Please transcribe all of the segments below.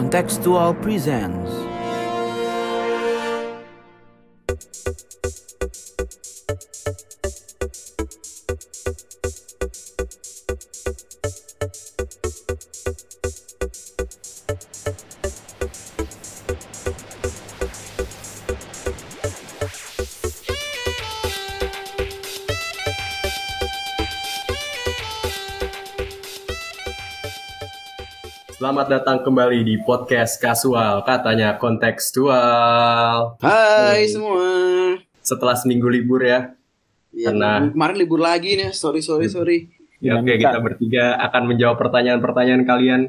Contextual presents Selamat datang kembali di podcast kasual, katanya kontekstual. Hai Hmm. semua. Setelah seminggu libur ya, Ya, Karena- kemarin libur lagi nih. Sorry sorry Hmm. sorry. ya oke Dinamika. kita bertiga akan menjawab pertanyaan-pertanyaan kalian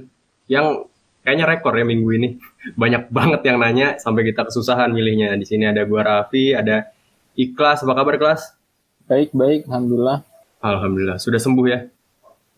yang kayaknya rekor ya minggu ini. Banyak banget yang nanya sampai kita kesusahan milihnya. Di sini ada gua Raffi, ada Ikhlas, apa kabar Ikhlas? Baik, baik. Alhamdulillah. Alhamdulillah, sudah sembuh ya.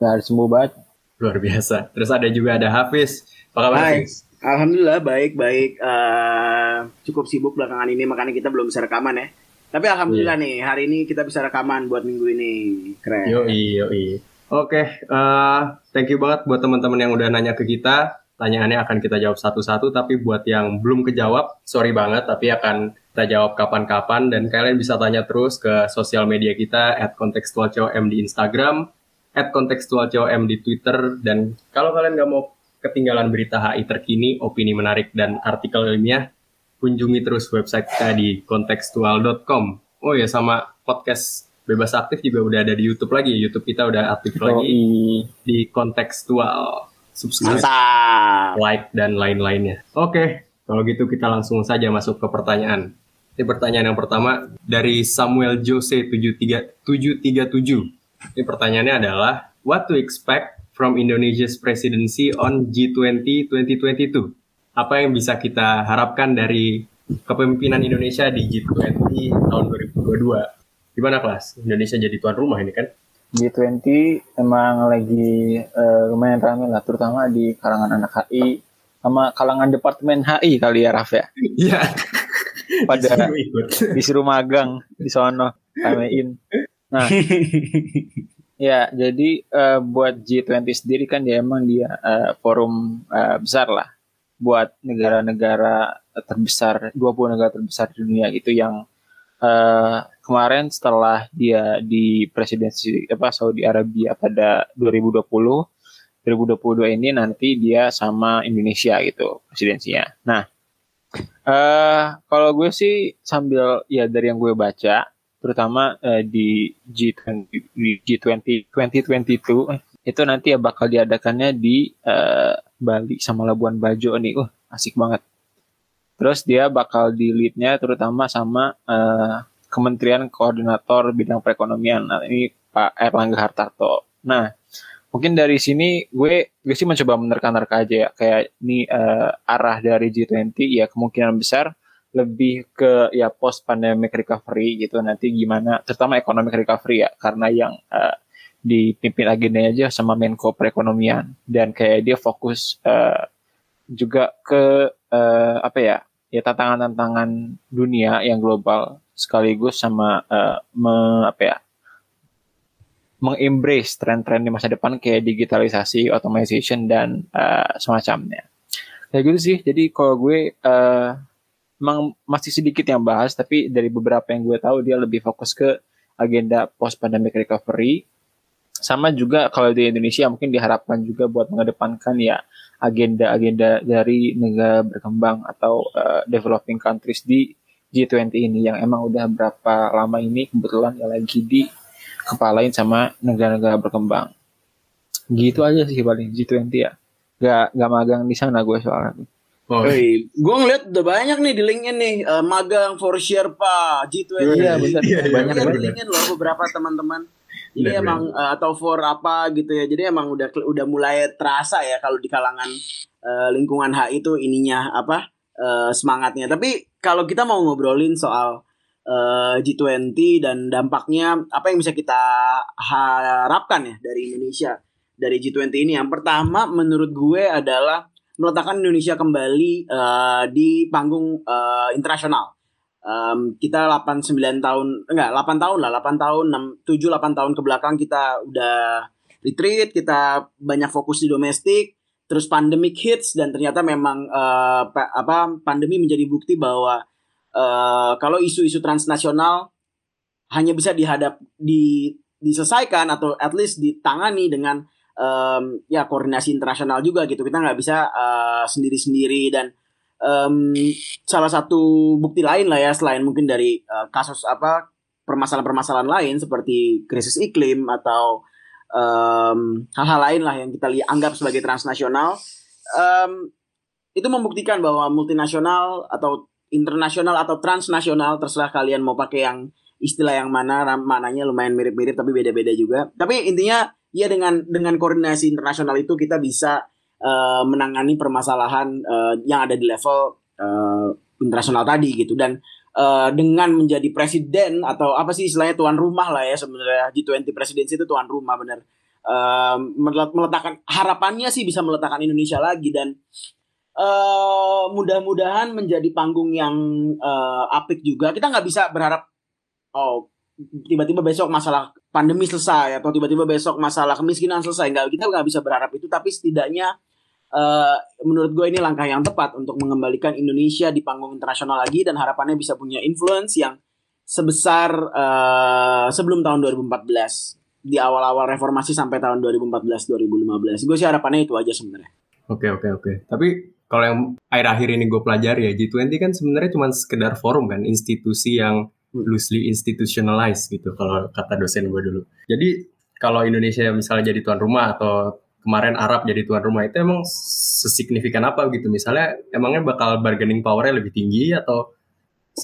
Udah sembuh banget. Luar biasa. Terus ada juga ada Hafiz. Apa kabar Hai. Hafiz? Alhamdulillah baik baik. Eh, cukup sibuk belakangan ini makanya kita belum bisa rekaman ya. Tapi alhamdulillah nih hari ini kita bisa rekaman buat minggu ini. Keren. Yoi, yoi. Oke, eh, thank you banget buat teman-teman yang udah nanya ke kita. Tanyaannya akan kita jawab satu-satu, tapi buat yang belum kejawab, sorry banget, tapi akan kita jawab kapan-kapan. Dan kalian bisa tanya terus ke sosial media kita, at kontekstualcom di Instagram, at kontekstualcom di Twitter. Dan kalau kalian nggak mau ketinggalan berita HI terkini, opini menarik, dan artikel ilmiah, kunjungi terus website kita di kontekstual.com. Oh ya, sama podcast Bebas Aktif juga udah ada di YouTube lagi. YouTube kita udah aktif lagi Yoi. di kontekstual. Subscribe, Mantap. like, dan lain-lainnya. Oke, kalau gitu kita langsung saja masuk ke pertanyaan. Ini pertanyaan yang pertama dari Samuel Jose 73 737. Ini pertanyaannya adalah, What to expect from Indonesia's presidency on G20 2022? Apa yang bisa kita harapkan dari kepemimpinan Indonesia di G20 tahun 2022? Gimana kelas? Indonesia jadi tuan rumah ini kan? G20 emang lagi eh, lumayan ramai lah, terutama di kalangan anak HI sama kalangan departemen HI kali ya, Raf ya. Iya. Pada Disuruh ikut. disuruh magang di sono, ramein. Nah, ya jadi eh, buat G20 sendiri kan dia emang dia eh, forum eh, besar lah buat negara-negara terbesar 20 negara terbesar di dunia itu yang eh, kemarin setelah dia di presidensi apa Saudi Arabia pada 2020 2022 ini nanti dia sama Indonesia gitu presidensinya. Nah, eh kalau gue sih sambil ya dari yang gue baca terutama eh, di G20 di G20 2022 eh, itu nanti ya bakal diadakannya di eh, Bali sama Labuan Bajo nih. Uh, asik banget. Terus dia bakal di leadnya terutama sama eh, Kementerian Koordinator Bidang Perekonomian. Nah, ini Pak Erlangga Hartarto. Nah, mungkin dari sini gue gue sih mencoba menerka-nerka aja ya kayak ini eh, arah dari G20 ya kemungkinan besar lebih ke ya post pandemic recovery gitu nanti gimana terutama economic recovery ya karena yang eh, dipimpin agendanya aja sama Menko Perekonomian dan kayak dia fokus eh, juga ke eh, apa ya ya tantangan-tantangan dunia yang global sekaligus sama eh, me- apa ya mengembrace tren-tren di masa depan kayak digitalisasi, automation dan eh, semacamnya. Kayak gitu sih. Jadi kalau gue eh, emang masih sedikit yang bahas, tapi dari beberapa yang gue tahu dia lebih fokus ke agenda post pandemic recovery. Sama juga kalau di Indonesia mungkin diharapkan juga buat mengedepankan ya agenda-agenda dari negara berkembang atau eh, developing countries di G20 ini yang emang udah berapa lama ini kebetulan ya lagi di kepalain sama negara-negara berkembang. Gitu aja sih paling G20 ya. Gak, gak magang di sana gue soalnya. Oh, gue ngeliat udah banyak nih di linknya nih eh, magang for Sherpa G20. Iya, benar. Iya, iya, Banyak benar. linknya loh beberapa teman-teman. Jadi Benar, emang eh, atau for apa gitu ya. Jadi emang udah udah mulai terasa ya kalau di kalangan eh, lingkungan HI itu ininya apa eh, semangatnya. Tapi kalau kita mau ngobrolin soal eh, G20 dan dampaknya apa yang bisa kita harapkan ya dari Indonesia dari G20 ini. Yang pertama menurut gue adalah meletakkan Indonesia kembali eh, di panggung eh, internasional. Em, kita 8 9 tahun enggak 8 tahun lah 8 tahun 6 7 8 tahun ke belakang kita udah retreat, kita banyak fokus di domestik terus pandemic hits dan ternyata memang uh, apa pandemi menjadi bukti bahwa uh, kalau isu-isu transnasional hanya bisa dihadap di diselesaikan atau at least ditangani dengan um, ya koordinasi internasional juga gitu kita nggak bisa uh, sendiri-sendiri dan um, salah satu bukti lain lah ya selain mungkin dari uh, kasus apa permasalahan-permasalahan lain seperti krisis iklim atau hal-hal um, lain lah yang kita anggap sebagai transnasional um, itu membuktikan bahwa multinasional atau internasional atau transnasional terserah kalian mau pakai yang istilah yang mana maknanya lumayan mirip-mirip tapi beda-beda juga. Tapi intinya ya dengan dengan koordinasi internasional itu kita bisa uh, menangani permasalahan uh, yang ada di level uh, internasional tadi gitu. Dan uh, dengan menjadi presiden atau apa sih istilahnya tuan rumah lah ya sebenarnya. G20 presidensi itu tuan rumah benar uh, meletakkan harapannya sih bisa meletakkan Indonesia lagi dan uh, mudah-mudahan menjadi panggung yang uh, apik juga. Kita nggak bisa berharap oh tiba-tiba besok masalah pandemi selesai atau tiba-tiba besok masalah kemiskinan selesai nggak kita nggak bisa berharap itu tapi setidaknya uh, menurut gue ini langkah yang tepat untuk mengembalikan Indonesia di panggung internasional lagi dan harapannya bisa punya influence yang sebesar uh, sebelum tahun 2014 di awal-awal reformasi sampai tahun 2014 2015 gue sih harapannya itu aja sebenarnya. Oke oke oke. Tapi kalau yang akhir-akhir ini gue pelajari ya G20 kan sebenarnya cuma sekedar forum kan institusi yang loosely institutionalized gitu kalau kata dosen gue dulu. Jadi kalau Indonesia misalnya jadi tuan rumah atau kemarin Arab jadi tuan rumah itu emang sesignifikan apa gitu misalnya emangnya bakal bargaining powernya lebih tinggi atau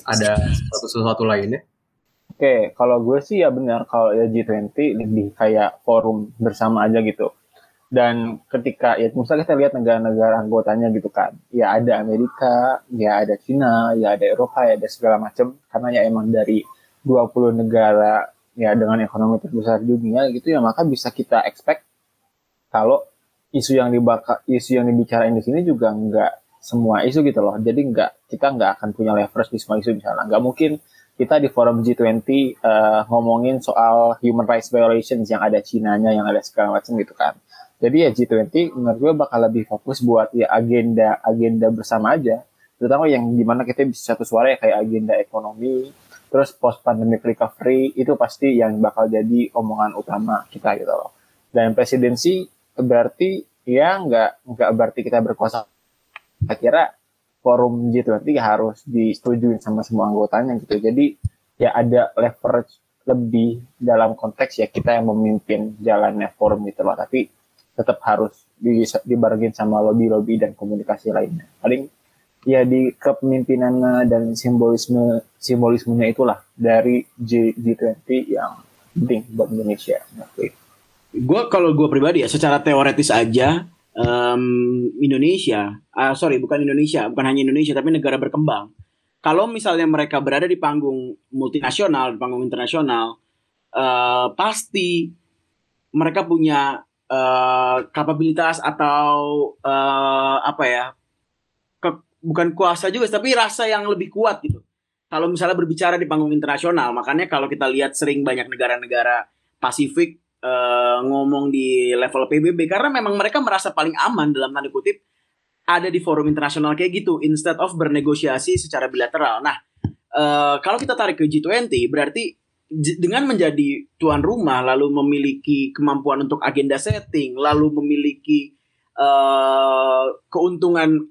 ada sesuatu sesuatu lainnya? Oke, kalau gue sih ya benar kalau ya G20 lebih kayak forum bersama aja gitu dan ketika ya misalnya kita lihat negara-negara anggotanya gitu kan ya ada Amerika ya ada Cina ya ada Eropa ya ada segala macam. Karena ya emang dari 20 negara ya dengan ekonomi terbesar dunia gitu ya maka bisa kita expect kalau isu yang dibaka isu yang dibicarain di sini juga nggak semua isu gitu loh. Jadi nggak kita nggak akan punya leverage di semua isu misalnya nggak mungkin kita di forum G20 uh, eh, ngomongin soal human rights violations yang ada Cina-nya yang ada segala macam gitu kan jadi ya G20 menurut gue bakal lebih fokus buat ya agenda agenda bersama aja. Terutama yang di mana kita bisa satu suara ya kayak agenda ekonomi, terus post pandemic recovery itu pasti yang bakal jadi omongan utama kita gitu loh. Dan presidensi berarti ya nggak nggak berarti kita berkuasa. Saya kira forum G20 harus disetujui sama semua anggotanya gitu. Jadi ya ada leverage lebih dalam konteks ya kita yang memimpin jalannya forum gitu loh. Tapi tetap harus dibarengin sama lobby-lobby dan komunikasi lainnya. Paling ya di kepemimpinan dan simbolisme simbolismenya itulah dari G, G20 yang penting buat Indonesia. Gue kalau gue pribadi ya secara teoretis aja um, Indonesia, uh, sorry bukan Indonesia, bukan hanya Indonesia tapi negara berkembang. Kalau misalnya mereka berada di panggung multinasional, di panggung internasional, uh, pasti mereka punya uh, kapabilitas atau uh, apa ya ke, bukan kuasa juga tapi rasa yang lebih kuat gitu. Kalau misalnya berbicara di panggung internasional makanya kalau kita lihat sering banyak negara-negara Pasifik uh, ngomong di level PBB karena memang mereka merasa paling aman dalam tanda kutip ada di forum internasional kayak gitu instead of bernegosiasi secara bilateral. Nah uh, kalau kita tarik ke G20 berarti dengan menjadi tuan rumah lalu memiliki kemampuan untuk agenda setting lalu memiliki uh, keuntungan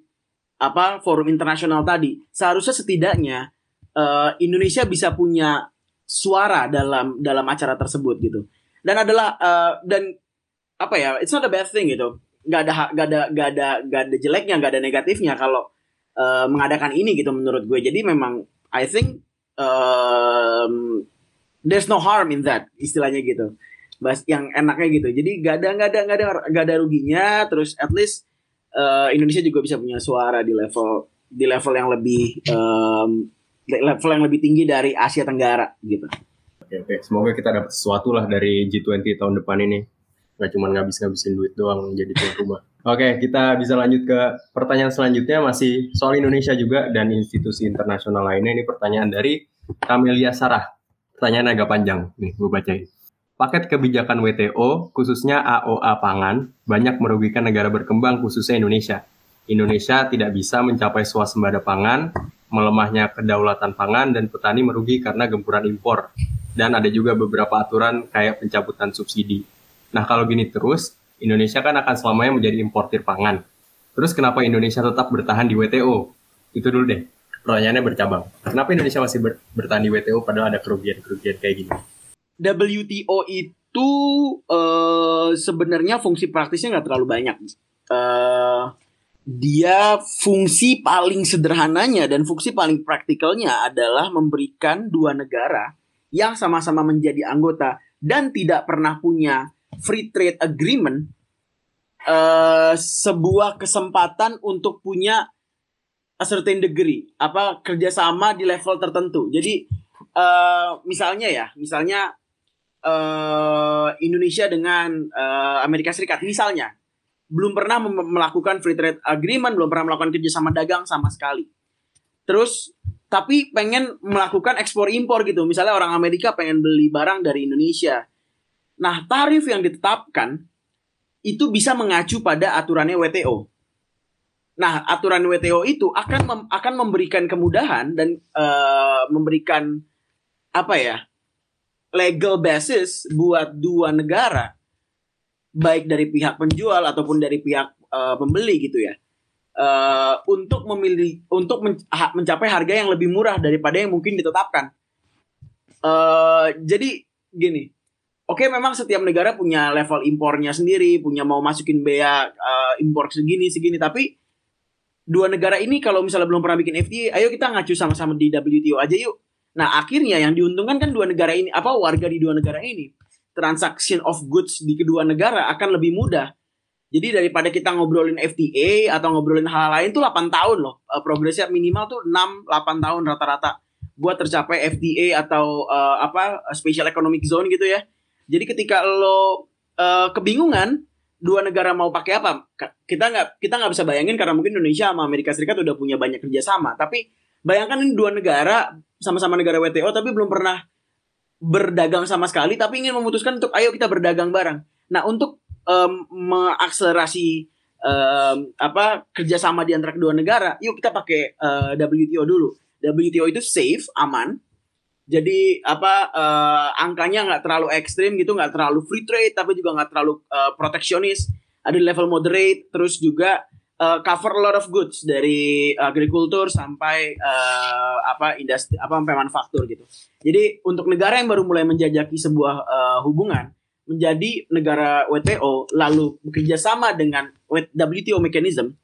apa forum internasional tadi seharusnya setidaknya uh, Indonesia bisa punya suara dalam dalam acara tersebut gitu. Dan adalah uh, dan apa ya it's not a bad thing gitu. Nggak ada nggak ada nggak ada nggak ada jeleknya nggak ada negatifnya kalau uh, mengadakan ini gitu menurut gue. Jadi memang I think um, there's no harm in that istilahnya gitu bahas yang enaknya gitu jadi gak ada gak ada gak ada gak ada ruginya terus at least uh, Indonesia juga bisa punya suara di level di level yang lebih um, level yang lebih tinggi dari Asia Tenggara gitu. Oke, oke. Semoga kita dapat sesuatu lah dari G20 tahun depan ini. Gak cuma ngabis-ngabisin duit doang jadi tuan rumah. Oke, kita bisa lanjut ke pertanyaan selanjutnya masih soal Indonesia juga dan institusi internasional lainnya. Ini pertanyaan dari Camelia Sarah pertanyaan agak panjang nih gue bacain paket kebijakan WTO, khususnya AOA pangan, banyak merugikan negara berkembang khususnya Indonesia. Indonesia tidak bisa mencapai swasembada pangan, melemahnya kedaulatan pangan, dan petani merugi karena gempuran impor. Dan ada juga beberapa aturan kayak pencabutan subsidi. Nah kalau gini terus, Indonesia kan akan selamanya menjadi importir pangan. Terus kenapa Indonesia tetap bertahan di WTO? Itu dulu deh. Pertanyaannya bercabang. Kenapa Indonesia masih ber bertahan di WTO padahal ada kerugian-kerugian kayak gini? WTO itu uh, sebenarnya fungsi praktisnya nggak terlalu banyak. Uh, dia fungsi paling sederhananya dan fungsi paling praktikalnya adalah memberikan dua negara yang sama-sama menjadi anggota dan tidak pernah punya free trade agreement uh, sebuah kesempatan untuk punya a certain degree apa kerjasama di level tertentu. Jadi uh, misalnya ya, misalnya uh, Indonesia dengan uh, Amerika Serikat misalnya belum pernah melakukan free trade agreement, belum pernah melakukan kerjasama dagang sama sekali. Terus tapi pengen melakukan ekspor impor gitu. Misalnya orang Amerika pengen beli barang dari Indonesia. Nah, tarif yang ditetapkan itu bisa mengacu pada aturannya WTO. Nah, aturan WTO itu akan mem akan memberikan kemudahan dan uh, memberikan apa ya? legal basis buat dua negara baik dari pihak penjual ataupun dari pihak uh, pembeli gitu ya uh, untuk memilih untuk men mencapai harga yang lebih murah daripada yang mungkin ditetapkan uh, jadi gini Oke, memang setiap negara punya level impornya sendiri, punya mau masukin bea uh, impor segini segini, tapi dua negara ini kalau misalnya belum pernah bikin FTA, ayo kita ngacu sama-sama di WTO aja yuk. Nah, akhirnya yang diuntungkan kan dua negara ini, apa warga di dua negara ini. Transaction of goods di kedua negara akan lebih mudah. Jadi daripada kita ngobrolin FTA atau ngobrolin hal lain tuh 8 tahun loh. Uh, progresnya minimal tuh 6 8 tahun rata-rata buat tercapai FTA atau uh, apa special economic zone gitu ya. Jadi ketika lo uh, kebingungan dua negara mau pakai apa, kita nggak kita nggak bisa bayangin karena mungkin Indonesia sama Amerika Serikat udah punya banyak kerjasama. Tapi bayangkan ini dua negara sama-sama negara WTO tapi belum pernah berdagang sama sekali tapi ingin memutuskan untuk ayo kita berdagang bareng. Nah, untuk um, mengakselerasi um, apa kerjasama di antara kedua negara, yuk kita pakai uh, eh, WTO dulu. WTO itu safe, aman. Jadi apa uh, angkanya nggak terlalu ekstrim gitu, nggak terlalu free trade tapi juga nggak terlalu uh, proteksionis. Ada level moderate, terus juga uh, cover a lot of goods dari agrikultur sampai uh, apa industri apa sampai manufaktur gitu. Jadi untuk negara yang baru mulai menjajaki sebuah uh, hubungan menjadi negara WTO lalu bekerja sama dengan WTO mechanism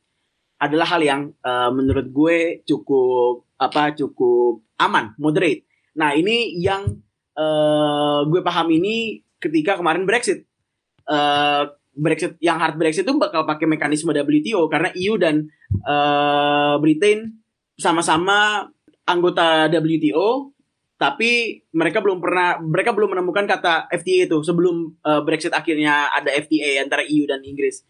adalah hal yang uh, menurut gue cukup apa cukup aman, moderate. Nah, ini yang uh, gue paham ini ketika kemarin Brexit. Uh, Brexit yang hard Brexit itu bakal pakai mekanisme WTO karena EU dan uh, Britain sama-sama anggota WTO tapi mereka belum pernah mereka belum menemukan kata FTA itu sebelum uh, Brexit akhirnya ada FTA antara EU dan Inggris.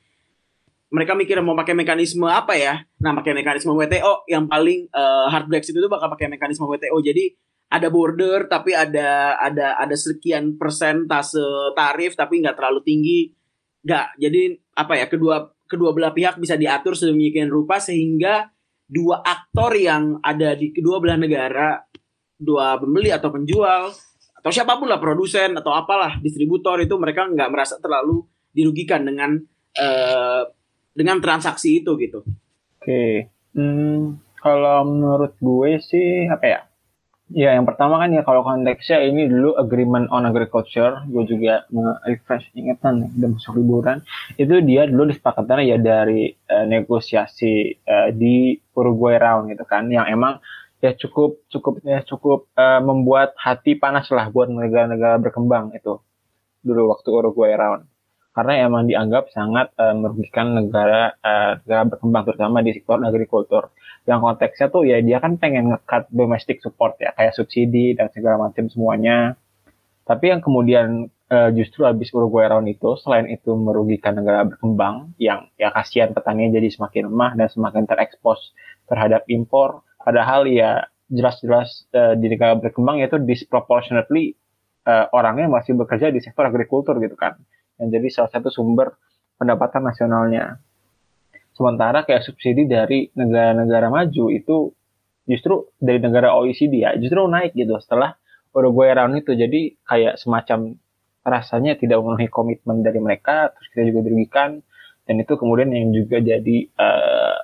Mereka mikir mau pakai mekanisme apa ya? Nah, pakai mekanisme WTO yang paling uh, hard Brexit itu bakal pakai mekanisme WTO. Jadi ada border tapi ada ada ada sekian persentase tarif tapi nggak terlalu tinggi nggak jadi apa ya kedua kedua belah pihak bisa diatur sedemikian rupa sehingga dua aktor yang ada di kedua belah negara dua pembeli atau penjual atau siapa pun lah produsen atau apalah distributor itu mereka nggak merasa terlalu dirugikan dengan uh, dengan transaksi itu gitu. Oke, okay. hmm, kalau menurut gue sih apa ya? Ya, yang pertama kan ya kalau konteksnya ini dulu agreement on agriculture, gue juga refresh ingatan udah masuk liburan. Itu dia dulu disepakatan ya dari uh, negosiasi uh, di Uruguay round gitu kan, yang emang ya cukup cukup ya cukup uh, membuat hati panas lah buat negara-negara berkembang itu dulu waktu Uruguay round karena emang dianggap sangat uh, merugikan negara uh, negara berkembang terutama di sektor agrikultur yang konteksnya tuh ya dia kan pengen ngekat domestic support ya kayak subsidi dan segala macam semuanya. Tapi yang kemudian uh, justru habis Uruguay round itu selain itu merugikan negara berkembang yang ya kasihan petaninya jadi semakin lemah dan semakin terekspos terhadap impor. Padahal ya jelas-jelas uh, di negara berkembang itu disproportionately uh, orangnya masih bekerja di sektor agrikultur gitu kan. Yang jadi salah satu sumber pendapatan nasionalnya sementara kayak subsidi dari negara-negara maju itu justru dari negara OECD ya justru naik gitu setelah Uruguay round itu. Jadi kayak semacam rasanya tidak memenuhi komitmen dari mereka terus kita juga dirugikan. Dan itu kemudian yang juga jadi uh,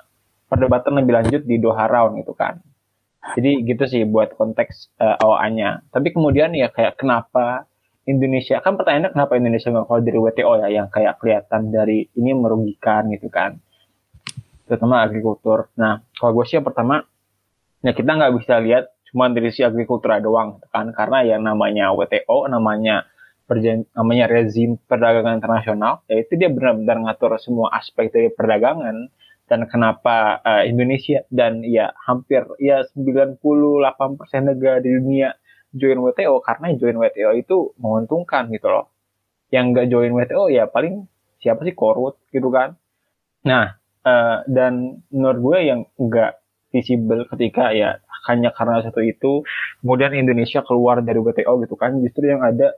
perdebatan lebih lanjut di Doha round gitu kan. Jadi gitu sih buat konteks uh, awalnya tapi kemudian ya kayak kenapa Indonesia kan pertanyaannya kenapa Indonesia nggak keluar dari WTO ya yang kayak kelihatan dari ini merugikan gitu kan terutama agrikultur nah kalau gue sih yang pertama ya kita nggak bisa lihat cuma dari si agrikultur doang gitu kan karena yang namanya WTO namanya namanya rezim perdagangan internasional, yaitu dia benar-benar ngatur semua aspek dari perdagangan dan kenapa uh, Indonesia dan ya hampir ya 98% negara di dunia join WTO karena join WTO itu menguntungkan gitu loh. Yang nggak join WTO ya paling siapa sih korut gitu kan. Nah, uh, dan menurut gue yang nggak visible ketika ya hanya karena satu itu kemudian Indonesia keluar dari WTO gitu kan justru yang ada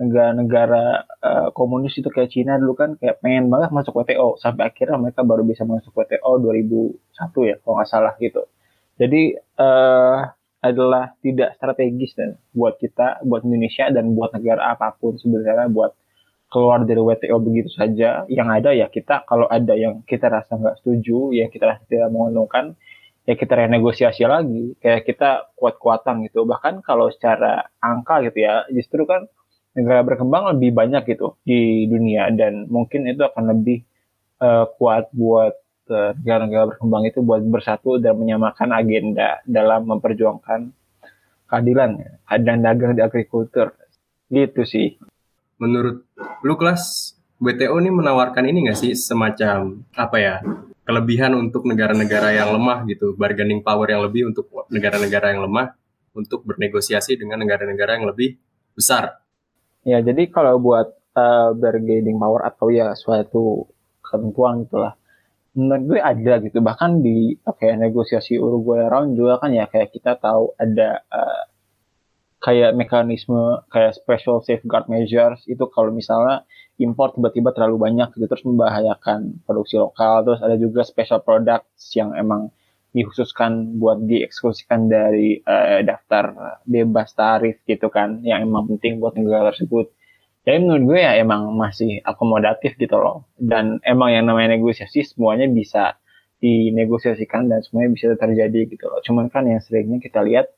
negara-negara uh, komunis itu kayak Cina dulu kan kayak pengen banget masuk WTO sampai akhirnya mereka baru bisa masuk WTO 2001 ya kalau nggak salah gitu. Jadi uh, adalah tidak strategis dan buat kita, buat Indonesia dan buat negara apa pun sebenarnya buat keluar dari WTO begitu saja. Yang ada ya kita kalau ada yang kita rasa nggak setuju, ya kita rasa tidak menguntungkan, ya kita renegosiasi lagi. Kayak kita kuat-kuatan gitu. Bahkan kalau secara angka gitu ya, justru kan negara berkembang lebih banyak gitu di dunia dan mungkin itu akan lebih uh, kuat buat negara negara-negara berkembang itu buat bersatu dan menyamakan agenda dalam memperjuangkan keadilan dan dagang di agrikultur gitu sih menurut lu kelas WTO ini menawarkan ini nggak sih semacam apa ya kelebihan untuk negara-negara yang lemah gitu bargaining power yang lebih untuk negara-negara yang lemah untuk bernegosiasi dengan negara-negara yang lebih besar Ya, jadi kalau buat uh, bargaining power atau ya suatu ketentuan gitulah, menurut gue ada gitu. Bahkan di kayak negosiasi Uruguay round juga kan ya kayak kita tahu ada uh, kayak mekanisme kayak special safeguard measures itu kalau misalnya import tiba-tiba terlalu banyak gitu terus membahayakan produksi lokal. Terus ada juga special products yang emang dikhususkan buat dieksklusikan dari uh, daftar bebas tarif gitu kan yang emang penting buat negara tersebut. Jadi menurut gue ya emang masih akomodatif gitu loh. Dan emang yang namanya negosiasi semuanya bisa dinegosiasikan dan semuanya bisa terjadi gitu loh. Cuman kan yang seringnya kita lihat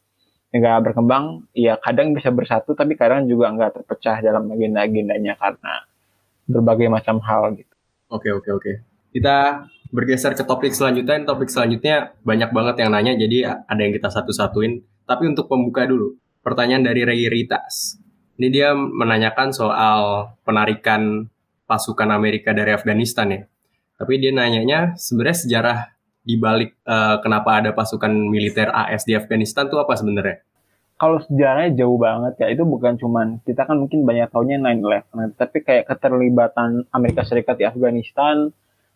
negara berkembang ya kadang bisa bersatu tapi kadang juga nggak terpecah dalam agenda-agendanya karena berbagai macam hal gitu. Oke oke oke. Kita bergeser ke topik selanjutnya. Topik selanjutnya banyak banget yang nanya, jadi ada yang kita satu-satuin. Tapi untuk pembuka dulu, pertanyaan dari Ray Ritas. Ini dia menanyakan soal penarikan pasukan Amerika dari Afghanistan ya. Tapi dia nanyanya sebenarnya sejarah di balik uh, kenapa ada pasukan militer AS di Afghanistan tuh apa sebenarnya? Kalau sejarahnya jauh banget ya, itu bukan cuman kita kan mungkin banyak tahunya 9/11, tapi kayak keterlibatan Amerika Serikat di Afghanistan,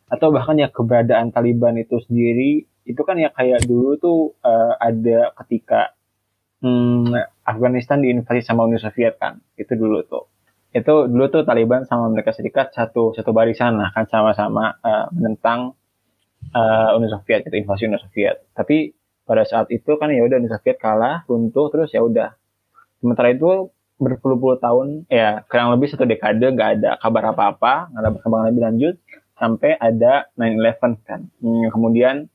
atau bahkan ya keberadaan Taliban itu sendiri itu kan ya kayak dulu tuh uh, ada ketika hmm, Afghanistan diinvasi sama Uni Soviet kan itu dulu tuh itu dulu tuh Taliban sama Amerika Serikat satu satu barisan lah kan sama-sama uh, menentang uh, Uni Soviet itu invasi Uni Soviet tapi pada saat itu kan ya udah Uni Soviet kalah runtuh terus ya udah sementara itu berpuluh-puluh tahun ya kurang lebih satu dekade nggak ada kabar apa-apa nggak ada perkembangan lebih lanjut sampai ada 9/11 kan. Hmm, kemudian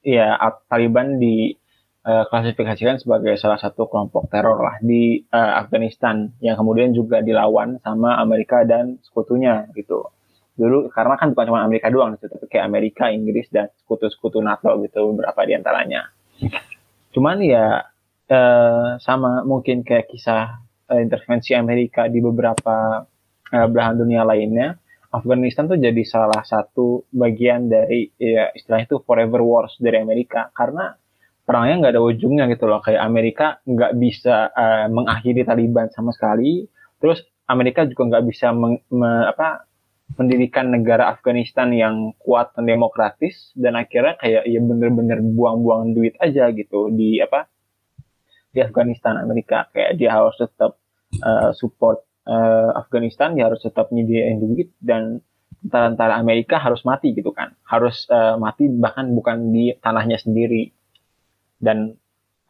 ya Taliban diklasifikasikan uh, sebagai salah satu kelompok teror lah di uh, Afghanistan yang kemudian juga dilawan sama Amerika dan sekutunya gitu. Dulu karena kan bukan cuma Amerika doang gitu, tapi kayak Amerika, Inggris dan sekutu-sekutu NATO gitu beberapa di antaranya. Cuman ya uh, sama mungkin kayak kisah uh, intervensi Amerika di beberapa uh, belahan dunia lainnya Afghanistan tuh jadi salah satu bagian dari ya istilahnya itu forever wars dari Amerika. Karena perangnya nggak ada ujungnya gitu loh. Kayak Amerika nggak bisa uh, mengakhiri Taliban sama sekali. Terus Amerika juga nggak bisa meng, me, apa, mendirikan negara Afghanistan yang kuat dan demokratis dan akhirnya kayak ya bener-bener buang-buang duit aja gitu di apa di Afghanistan Amerika. Kayak dia harus tetap uh, support uh, Afghanistan dia harus tetap nyediain duit dan tentara-tentara Amerika harus mati gitu kan. Harus uh, mati bahkan bukan di tanahnya sendiri. Dan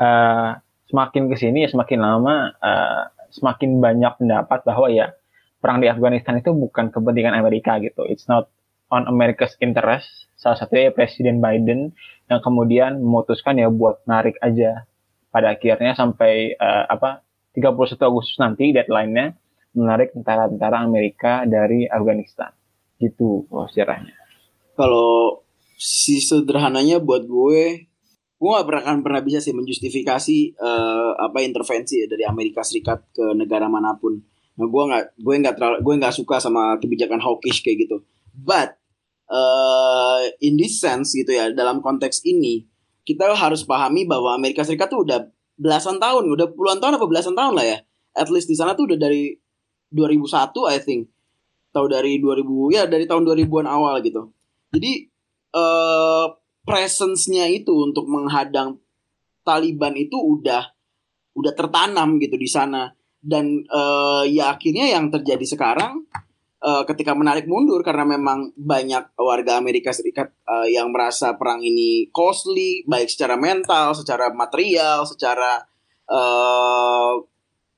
uh, semakin ke sini ya semakin lama uh, semakin banyak pendapat bahwa ya perang di Afghanistan itu bukan kepentingan Amerika gitu it's not on America's interest salah satunya ya Presiden Biden yang kemudian memutuskan ya buat narik aja pada akhirnya sampai uh, apa 31 Agustus nanti deadline-nya menarik tentara-tentara Amerika dari Afghanistan. Gitu oh, sejarahnya. Kalau si sederhananya buat gue, gue gak pernah akan pernah bisa sih menjustifikasi uh, apa intervensi ya dari Amerika Serikat ke negara mana pun. Nah, gue nggak gue nggak gue nggak suka sama kebijakan hawkish kayak gitu. But uh, in this sense gitu ya dalam konteks ini kita harus pahami bahwa Amerika Serikat tuh udah belasan tahun, udah puluhan tahun apa belasan tahun lah ya. At least di sana tuh udah dari 2001 I think. Tahu dari 2000 ya dari tahun 2000-an awal gitu. Jadi uh, presence-nya itu untuk menghadang Taliban itu udah udah tertanam gitu di sana dan uh, ya akhirnya yang terjadi sekarang uh, ketika menarik mundur karena memang banyak warga Amerika Serikat uh, yang merasa perang ini costly baik secara mental, secara material, secara uh,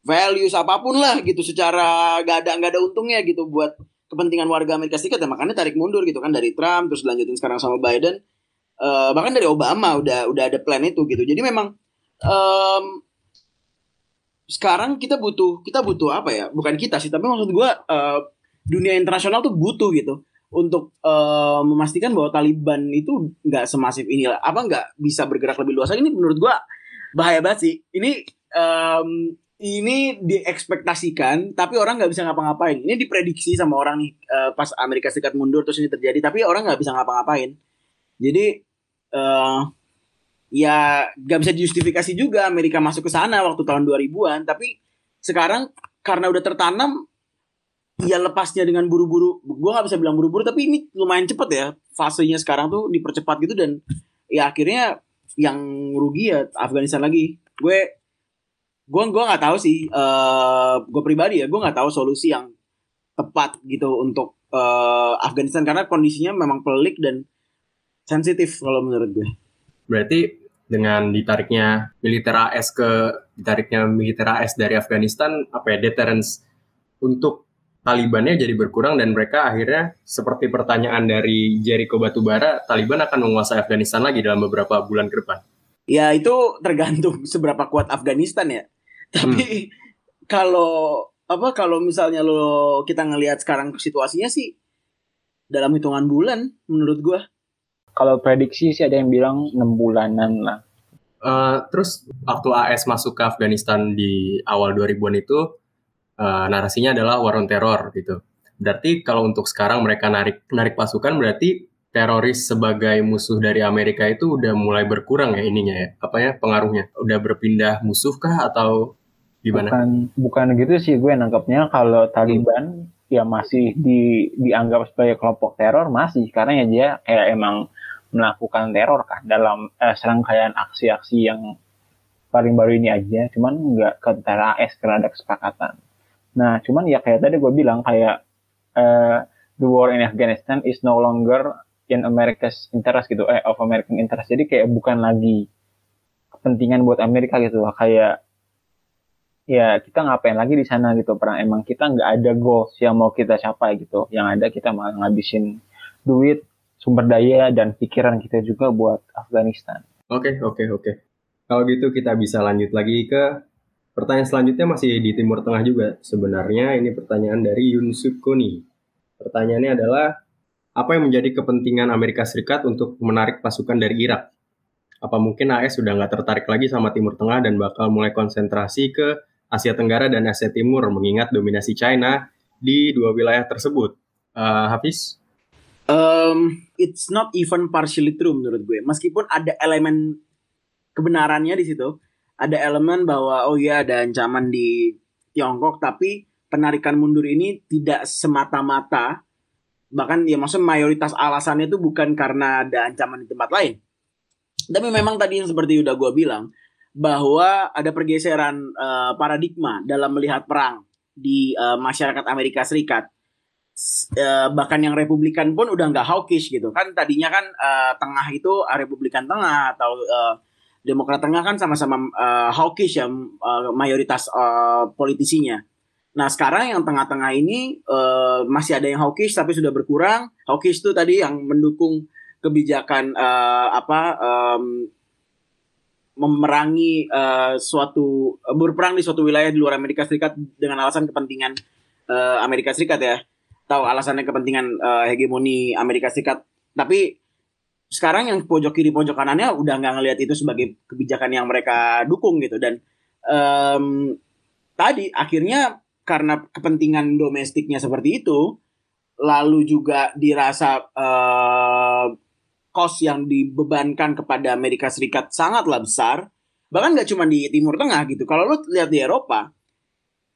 values apa pun lah gitu, secara gak ada gak ada untungnya gitu buat kepentingan warga Amerika Serikat. Ya makanya tarik mundur gitu kan dari Trump terus lanjutin sekarang sama Biden. Uh, bahkan dari Obama udah udah ada plan itu gitu. Jadi memang um, sekarang kita butuh kita butuh apa ya? Bukan kita sih tapi maksud gue uh, dunia internasional tuh butuh gitu. Untuk uh, memastikan bahwa Taliban itu nggak semasif ini lah. Apa nggak bisa bergerak lebih luas ini menurut gua bahaya banget sih. Ini um, ini diekspektasikan tapi orang nggak bisa ngapa-ngapain. Ini diprediksi sama orang nih uh, pas Amerika Serikat mundur terus ini terjadi tapi orang nggak bisa ngapa-ngapain. Jadi uh, ya nggak bisa dijustifikasi juga Amerika masuk ke sana waktu tahun 2000-an tapi sekarang karena udah tertanam ya lepasnya dengan buru-buru. Gue nggak bisa bilang buru-buru tapi ini lumayan cepet ya. Fasenya sekarang tuh dipercepat gitu dan ya akhirnya yang rugi ya Afghanistan lagi. Gue gue gue nggak tahu sih uh, eh, gue pribadi ya gue nggak tahu solusi yang tepat gitu untuk uh, Afghanistan. Karena kondisinya memang pelik dan sensitif kalau menurut gue. Berarti dengan ditariknya militer AS ke ditariknya militer AS dari Afghanistan apa ya deterrence untuk Talibannya jadi berkurang dan mereka akhirnya seperti pertanyaan dari Jericho Batubara, Taliban akan menguasai Afghanistan lagi dalam beberapa bulan ke depan. Ya itu tergantung seberapa kuat Afghanistan ya. Tapi hmm. kalau apa kalau misalnya lo kita ngelihat sekarang situasinya sih dalam hitungan bulan menurut gua. Kalau prediksi sih ada yang bilang enam bulanan lah. Uh, terus waktu AS masuk ke Afghanistan di awal 2000-an itu uh, narasinya adalah war on terror gitu. Berarti kalau untuk sekarang mereka narik narik pasukan berarti teroris sebagai musuh dari Amerika itu udah mulai berkurang ya ininya ya apa ya pengaruhnya udah berpindah musuh kah atau gimana? Bukan bukan gitu sih gue nangkepnya kalau Taliban hmm. ya masih di dianggap sebagai kelompok teror masih karena ya dia kayak emang melakukan teror kan dalam eh, serangkaian aksi-aksi yang paling baru ini aja cuman nggak ke tentara AS karena ada kesepakatan. Nah, cuman ya kayak tadi gue bilang kayak uh, the war in Afghanistan is no longer in America's interest gitu, eh of American interest. Jadi kayak bukan lagi kepentingan buat Amerika gitu, kayak ya kita ngapain lagi di sana gitu perang. Emang kita nggak ada goals yang mau kita capai gitu. Yang ada kita malah ngabisin duit sumber daya dan pikiran kita juga buat Afghanistan oke okay, oke okay, oke okay. kalau gitu kita bisa lanjut lagi ke Pertanyaan selanjutnya masih di Timur Tengah juga. Sebenarnya ini pertanyaan dari Yun Sukoni. Pertanyaannya adalah, apa yang menjadi kepentingan Amerika Serikat untuk menarik pasukan dari Irak? Apa mungkin AS sudah nggak tertarik lagi sama Timur Tengah dan bakal mulai konsentrasi ke Asia Tenggara dan Asia Timur mengingat dominasi China di dua wilayah tersebut? Uh, Hafiz? Um, it's not even partially true menurut gue. Meskipun ada elemen kebenarannya di situ, ada elemen bahwa oh ya ada ancaman di Tiongkok tapi penarikan mundur ini tidak semata-mata bahkan ya maksudnya mayoritas alasannya itu bukan karena ada ancaman di tempat lain tapi memang tadi yang seperti udah gue bilang bahwa ada pergeseran uh, paradigma dalam melihat perang di uh, masyarakat Amerika Serikat. Uh, bahkan yang Republikan pun udah nggak hawkish gitu kan tadinya kan uh, tengah itu uh, Republikan tengah atau uh, Demokrat tengah kan sama-sama uh, hawkish ya uh, mayoritas uh, politisinya. Nah sekarang yang tengah-tengah ini uh, masih ada yang hawkish tapi sudah berkurang. Hawkish itu tadi yang mendukung kebijakan uh, apa um, memerangi uh, suatu berperang di suatu wilayah di luar Amerika Serikat dengan alasan kepentingan uh, Amerika Serikat ya tahu alasannya kepentingan uh, hegemoni Amerika Serikat tapi sekarang yang pojok kiri pojok kanannya udah nggak ngelihat itu sebagai kebijakan yang mereka dukung gitu dan um, tadi akhirnya karena kepentingan domestiknya seperti itu lalu juga dirasa uh, cost yang dibebankan kepada Amerika Serikat sangatlah besar. Bahkan nggak cuma di Timur Tengah gitu. Kalau lo lihat di Eropa,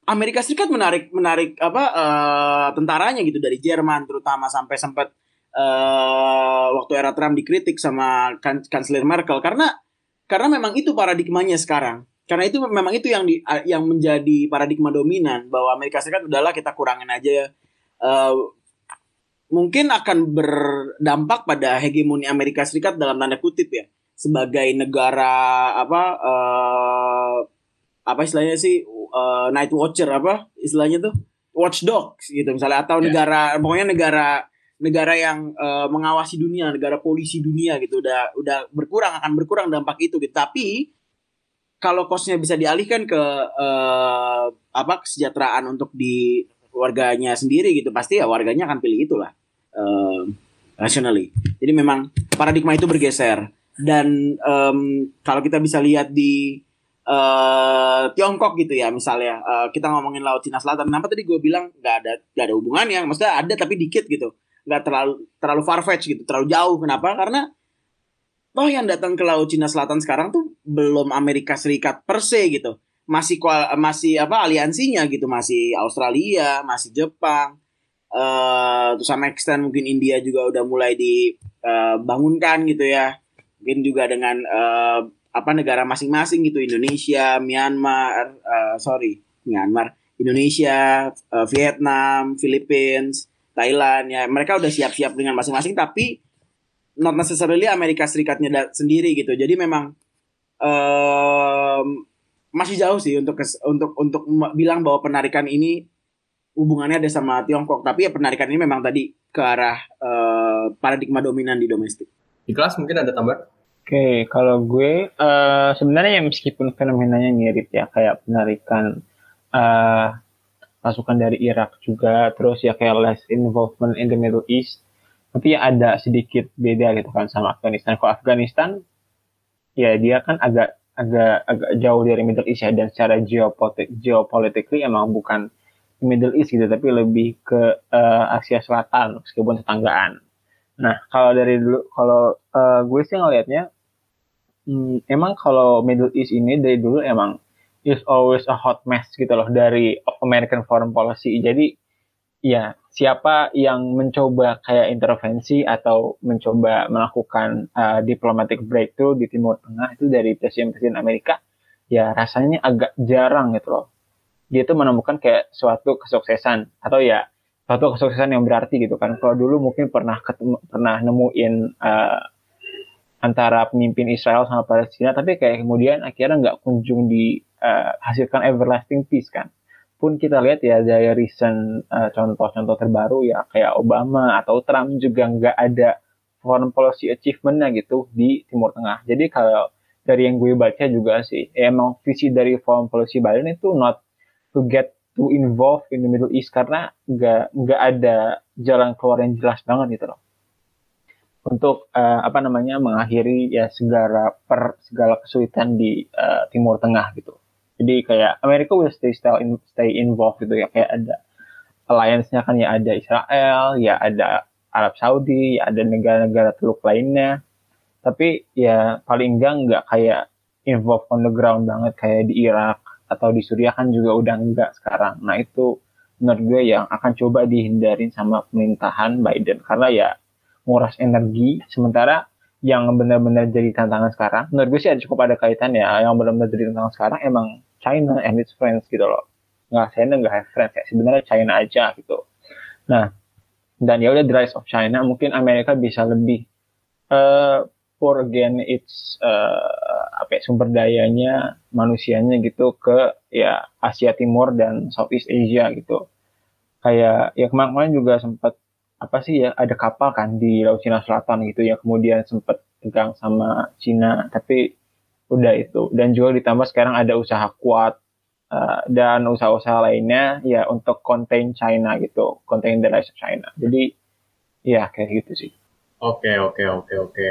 Amerika Serikat menarik menarik apa uh, tentaranya gitu dari Jerman terutama sampai sempat uh, waktu era Trump dikritik sama kan kanselir Merkel. Karena karena memang itu paradigmanya sekarang. Karena itu memang itu yang di, yang menjadi paradigma dominan bahwa Amerika Serikat udahlah kita kurangin aja. Uh, mungkin akan berdampak pada hegemoni Amerika Serikat dalam tanda kutip ya. Sebagai negara apa uh, apa istilahnya sih uh, night watcher apa istilahnya tuh? Watchdog gitu misalnya. Atau yeah. negara pokoknya negara negara yang uh, mengawasi dunia negara polisi dunia gitu. Udah udah berkurang akan berkurang dampak itu gitu. Tapi kalau kosnya bisa dialihkan ke uh, apa kesejahteraan untuk di warganya sendiri gitu pasti ya warganya akan pilih itulah uh, rationally. Jadi memang paradigma itu bergeser. Dan um, kalau kita bisa lihat di uh, Tiongkok gitu ya misalnya. Uh, kita ngomongin Laut Cina Selatan, kenapa tadi gue bilang nggak ada nggak ada hubungannya, maksudnya ada tapi dikit gitu, nggak terlalu terlalu farfetch gitu, terlalu jauh. Kenapa? Karena toh yang datang ke Laut Cina Selatan sekarang tuh belum Amerika Serikat per se gitu, masih masih apa aliansinya gitu, masih Australia, masih Jepang, uh, to some extent mungkin India juga udah mulai dibangunkan gitu ya. Mungkin juga dengan uh, apa negara masing-masing gitu Indonesia Myanmar uh, sorry Myanmar Indonesia uh, Vietnam Philippines Thailand ya mereka udah siap-siap dengan masing-masing tapi not necessarily Amerika Serikatnya sendiri gitu jadi memang um, masih jauh sih untuk untuk untuk bilang bahwa penarikan ini hubungannya ada sama Tiongkok tapi ya penarikan ini memang tadi ke arah uh, paradigma dominan di domestik. Di kelas mungkin ada tambahan? Oke, okay, kalau gue uh, sebenarnya ya meskipun fenomenanya mirip ya kayak penarikan uh, pasukan dari Irak juga, terus ya kayak less involvement in the Middle East, tapi ya ada sedikit beda gitu kan sama Afghanistan. Kalau Afghanistan ya dia kan agak agak agak jauh dari Middle East ya dan secara geopolitik geopolitically emang bukan Middle East gitu, tapi lebih ke uh, Asia Selatan meskipun tetanggaan. Nah, kalau dari dulu, kalau uh, gue sih ngelihatnya, hmm, emang kalau Middle East ini dari dulu emang is always a hot mess gitu loh dari American foreign policy. Jadi ya siapa yang mencoba kayak intervensi atau mencoba melakukan uh, diplomatic breakthrough di Timur Tengah itu dari presiden-presiden Amerika, ya rasanya agak jarang gitu loh dia tuh menemukan kayak suatu kesuksesan atau ya suatu kesuksesan yang berarti gitu kan. Kalau dulu mungkin pernah ketemu, pernah nemuin uh, antara pemimpin Israel sama Palestina, tapi kayak kemudian akhirnya nggak kunjung dihasilkan uh, everlasting peace kan. Pun kita lihat ya dari recent uh, contoh-contoh terbaru ya kayak Obama atau Trump juga nggak ada foreign policy achievementnya gitu di Timur Tengah. Jadi kalau dari yang gue baca juga sih, emang visi dari foreign policy Biden itu not to get to involve in the Middle East karena nggak nggak ada jalan keluar yang jelas banget gitu loh untuk uh, apa namanya mengakhiri ya segala per segala kesulitan di uh, Timur Tengah gitu. Jadi kayak Amerika will stay stay, in, stay involved gitu ya kayak ada alliance-nya kan ya ada Israel, ya ada Arab Saudi, ya ada negara-negara teluk lainnya. Tapi ya paling enggak nggak kayak involved on the ground banget kayak di Irak atau di Suriah kan juga udah enggak sekarang. Nah itu menurut gue yang akan coba dihindarin sama pemerintahan Biden karena ya nguras energi sementara yang benar-benar jadi tantangan sekarang, menurut gue sih ada cukup ada kaitan ya, yang benar-benar jadi tantangan sekarang emang China and its friends gitu loh. Nggak China nggak have friends ya, sebenarnya China aja gitu. Nah, dan ya udah the rise of China, mungkin Amerika bisa lebih uh, poor again its uh, apa ya, sumber dayanya manusianya gitu ke ya Asia Timur dan Southeast Asia gitu. Kayak ya kemarin-kemarin juga sempat apa sih ya ada kapal kan di Laut Cina Selatan gitu ya kemudian sempat tegang sama Cina tapi udah itu. Dan juga ditambah sekarang ada usaha kuat uh, dan usaha-usaha lainnya ya untuk contain China gitu contain the rise of China. Jadi ya kayak gitu sih. Oke oke oke oke.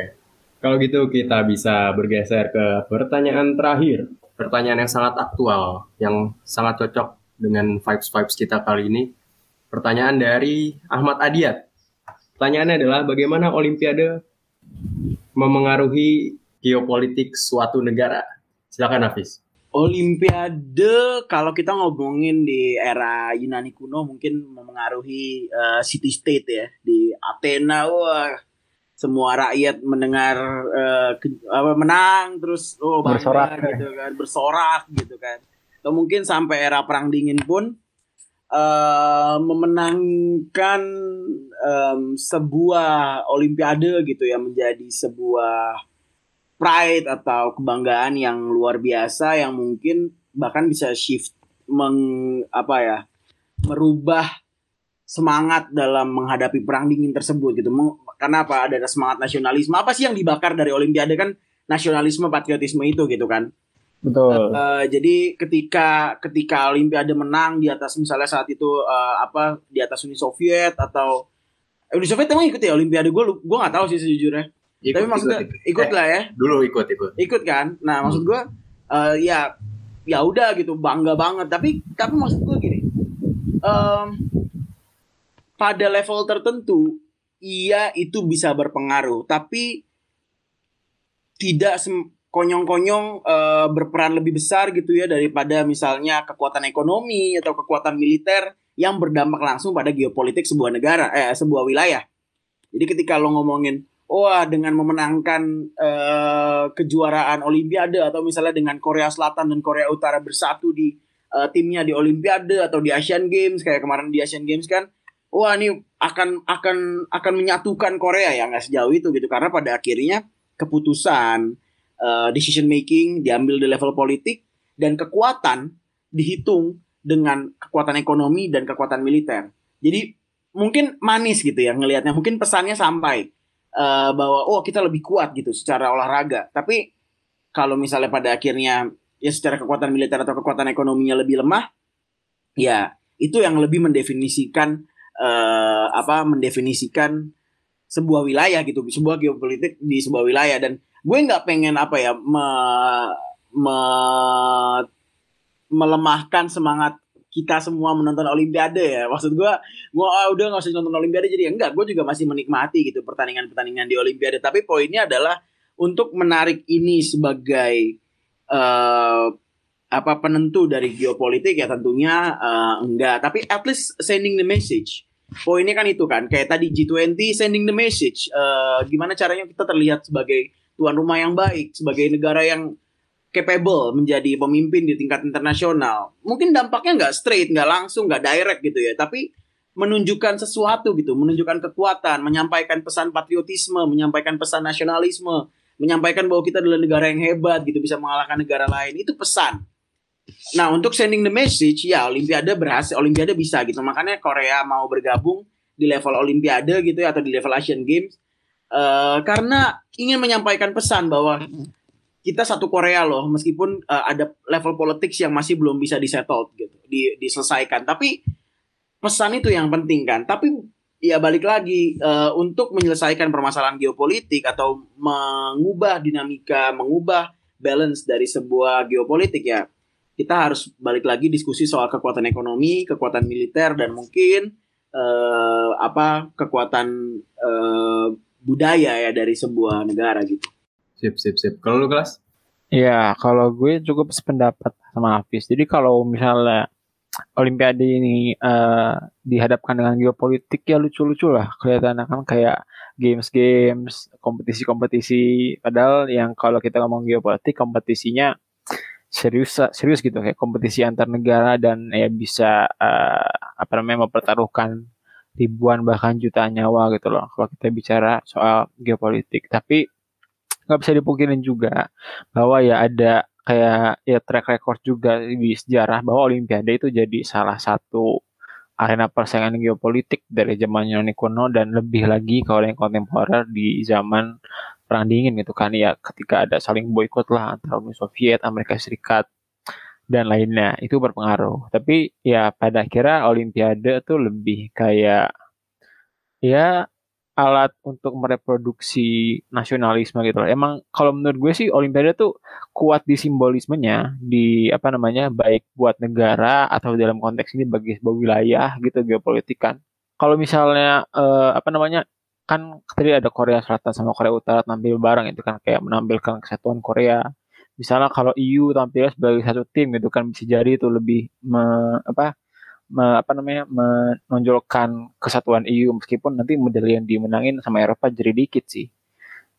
Kalau gitu kita bisa bergeser ke pertanyaan terakhir. Pertanyaan yang sangat aktual yang sangat cocok dengan vibes vibes kita kali ini Pertanyaan dari Ahmad Adiat. Pertanyaannya adalah bagaimana Olimpiade memengaruhi geopolitik suatu negara? Silakan Hafiz. Olimpiade kalau kita ngomongin di era Yunani kuno mungkin memengaruhi uh, city state ya di Athena wah semua rakyat mendengar uh, ke, apa menang terus oh bangga bersorak gitu kan bersorak gitu kan atau mungkin sampai era perang dingin pun uh, memenangkan um, sebuah olimpiade gitu ya menjadi sebuah pride atau kebanggaan yang luar biasa yang mungkin bahkan bisa shift meng apa ya merubah semangat dalam menghadapi perang dingin tersebut gitu. Karena apa? Ada semangat nasionalisme. Apa sih yang dibakar dari olimpiade kan nasionalisme patriotisme itu gitu kan. Betul. Uh, jadi ketika ketika Olimpiade menang di atas misalnya saat itu uh, apa di atas Uni Soviet atau Uni Soviet emang ikut ya Olimpiade gue gue nggak tahu sih sejujurnya. Ikut, Tapi maksudnya ikut, ikut, ikut eh, lah ya. Dulu ikut ikut. Ikut kan. Nah maksud gue uh, ya ya udah gitu bangga banget. Tapi tapi maksud gue gini. Um, pada level tertentu iya itu bisa berpengaruh tapi tidak konyong-konyong uh, berperan lebih besar gitu ya daripada misalnya kekuatan ekonomi atau kekuatan militer yang berdampak langsung pada geopolitik sebuah negara eh sebuah wilayah. Jadi ketika lo ngomongin wah dengan memenangkan uh, kejuaraan olimpiade atau misalnya dengan Korea Selatan dan Korea Utara bersatu di uh, timnya di olimpiade atau di Asian Games kayak kemarin di Asian Games kan wah ini akan akan akan menyatukan Korea ya nggak sejauh itu gitu karena pada akhirnya keputusan uh, decision making diambil di level politik dan kekuatan dihitung dengan kekuatan ekonomi dan kekuatan militer. Jadi mungkin manis gitu ya ngelihatnya, mungkin pesannya sampai uh, bahwa oh kita lebih kuat gitu secara olahraga. Tapi kalau misalnya pada akhirnya ya secara kekuatan militer atau kekuatan ekonominya lebih lemah, ya itu yang lebih mendefinisikan uh, apa mendefinisikan sebuah wilayah gitu, sebuah geopolitik di sebuah wilayah dan gue nggak pengen apa ya me, me, melemahkan semangat kita semua menonton Olimpiade ya. Maksud gue, gue oh, udah nggak usah nonton Olimpiade jadi enggak. Gue juga masih menikmati gitu pertandingan-pertandingan di Olimpiade. Tapi poinnya adalah untuk menarik ini sebagai uh, apa penentu dari geopolitik ya tentunya uh, enggak. Tapi at least sending the message. Poinnya kan itu kan, kayak tadi G20 sending the message. Uh, gimana caranya kita terlihat sebagai tuan rumah yang baik, sebagai negara yang capable menjadi pemimpin di tingkat internasional. Mungkin dampaknya nggak straight, nggak langsung, nggak direct gitu ya, tapi menunjukkan sesuatu gitu, menunjukkan kekuatan, menyampaikan pesan patriotisme, menyampaikan pesan nasionalisme, menyampaikan bahwa kita adalah negara yang hebat gitu, bisa mengalahkan negara lain. Itu pesan. Nah, untuk sending the message, ya Olimpiade berhasil, Olimpiade bisa gitu. Makanya Korea mau bergabung di level Olimpiade gitu ya, atau di level Asian Games uh, karena ingin menyampaikan pesan bahwa kita satu Korea loh meskipun uh, ada level politik yang masih belum bisa disettle gitu di, diselesaikan. Tapi pesan itu yang penting kan. Tapi ya balik lagi uh, untuk menyelesaikan permasalahan geopolitik atau mengubah dinamika mengubah balance dari sebuah geopolitik ya kita harus balik lagi diskusi soal kekuatan ekonomi kekuatan militer dan mungkin uh, apa kekuatan uh, budaya ya dari sebuah negara gitu. Sip, sip, sip. Kalau lu kelas? Ya, kalau gue cukup sependapat sama Hafiz. Jadi kalau misalnya Olimpiade ini uh, dihadapkan dengan geopolitik ya lucu-lucu lah kelihatan kan kayak games-games, kompetisi-kompetisi. Padahal yang kalau kita ngomong geopolitik kompetisinya serius serius gitu kayak kompetisi antar negara dan ya bisa uh, apa namanya mempertaruhkan ribuan bahkan jutaan nyawa gitu loh kalau kita bicara soal geopolitik. Tapi nggak bisa dipungkirin juga bahwa ya ada kayak ya track record juga di sejarah bahwa Olimpiade itu jadi salah satu arena persaingan geopolitik dari zaman Yunani kuno dan lebih lagi kalau yang kontemporer di zaman perang dingin gitu kan ya ketika ada saling boykot lah antara Uni Soviet, Amerika Serikat dan lainnya itu berpengaruh. Tapi ya pada akhirnya Olimpiade tuh lebih kayak ya alat untuk mereproduksi nasionalisme gitu loh. Emang kalau menurut gue sih Olimpiade tuh kuat di simbolismenya, di apa namanya, baik buat negara atau dalam konteks ini bagi sebuah wilayah gitu geopolitik kan. Kalau misalnya eh, apa namanya, kan tadi ada Korea Selatan sama Korea Utara tampil bareng itu kan kayak menampilkan kesatuan Korea. Misalnya kalau EU tampil sebagai satu tim gitu kan bisa jadi itu lebih me, apa me, apa namanya menonjolkan kesatuan EU meskipun nanti medali yang dimenangin sama Eropa jadi dikit sih.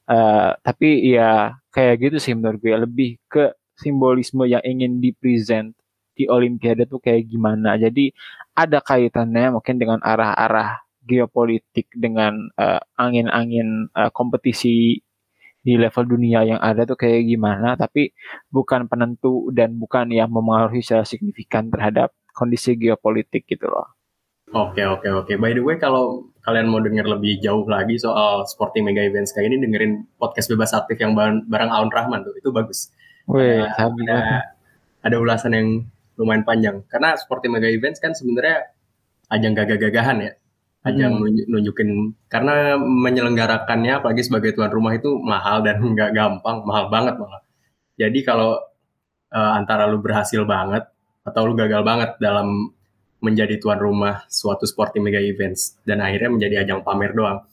Uh, tapi ya kayak gitu sih menurut gue lebih ke simbolisme yang ingin dipresent di Olimpiade tuh kayak gimana. Jadi ada kaitannya mungkin dengan arah-arah geopolitik dengan uh, angin-angin uh, kompetisi di level dunia yang ada tuh kayak gimana tapi bukan penentu dan bukan yang mempengaruhi secara signifikan terhadap kondisi geopolitik gitu loh. Oke oke oke. By the way kalau kalian mau denger lebih jauh lagi soal sporting mega events kayak ini dengerin podcast bebas aktif yang bareng, bareng Aun Rahman tuh itu bagus. Wih, ada, ada, ada ulasan yang lumayan panjang karena sporting mega events kan sebenarnya ajang gagah-gagahan ya ajang hmm. nunjukin karena menyelenggarakannya apalagi sebagai tuan rumah itu mahal dan nggak gampang mahal banget malah jadi kalau uh, antara lu berhasil banget atau lu gagal banget dalam menjadi tuan rumah suatu sporting mega events dan akhirnya menjadi ajang pamer doang.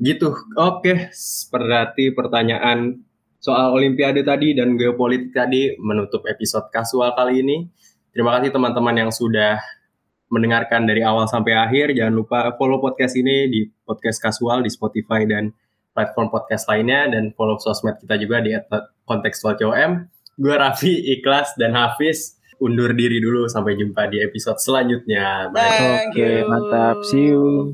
Gitu. Oke, berarti pertanyaan soal olimpiade tadi dan geopolitik tadi menutup episode kasual kali ini. Terima kasih teman-teman yang sudah mendengarkan dari awal sampai akhir. Jangan lupa follow podcast ini di podcast kasual di Spotify dan platform podcast lainnya dan follow sosmed kita juga di kontekstual COM. Gue Raffi, Ikhlas, dan Hafiz undur diri dulu sampai jumpa di episode selanjutnya. Oke, okay, mantap. See you.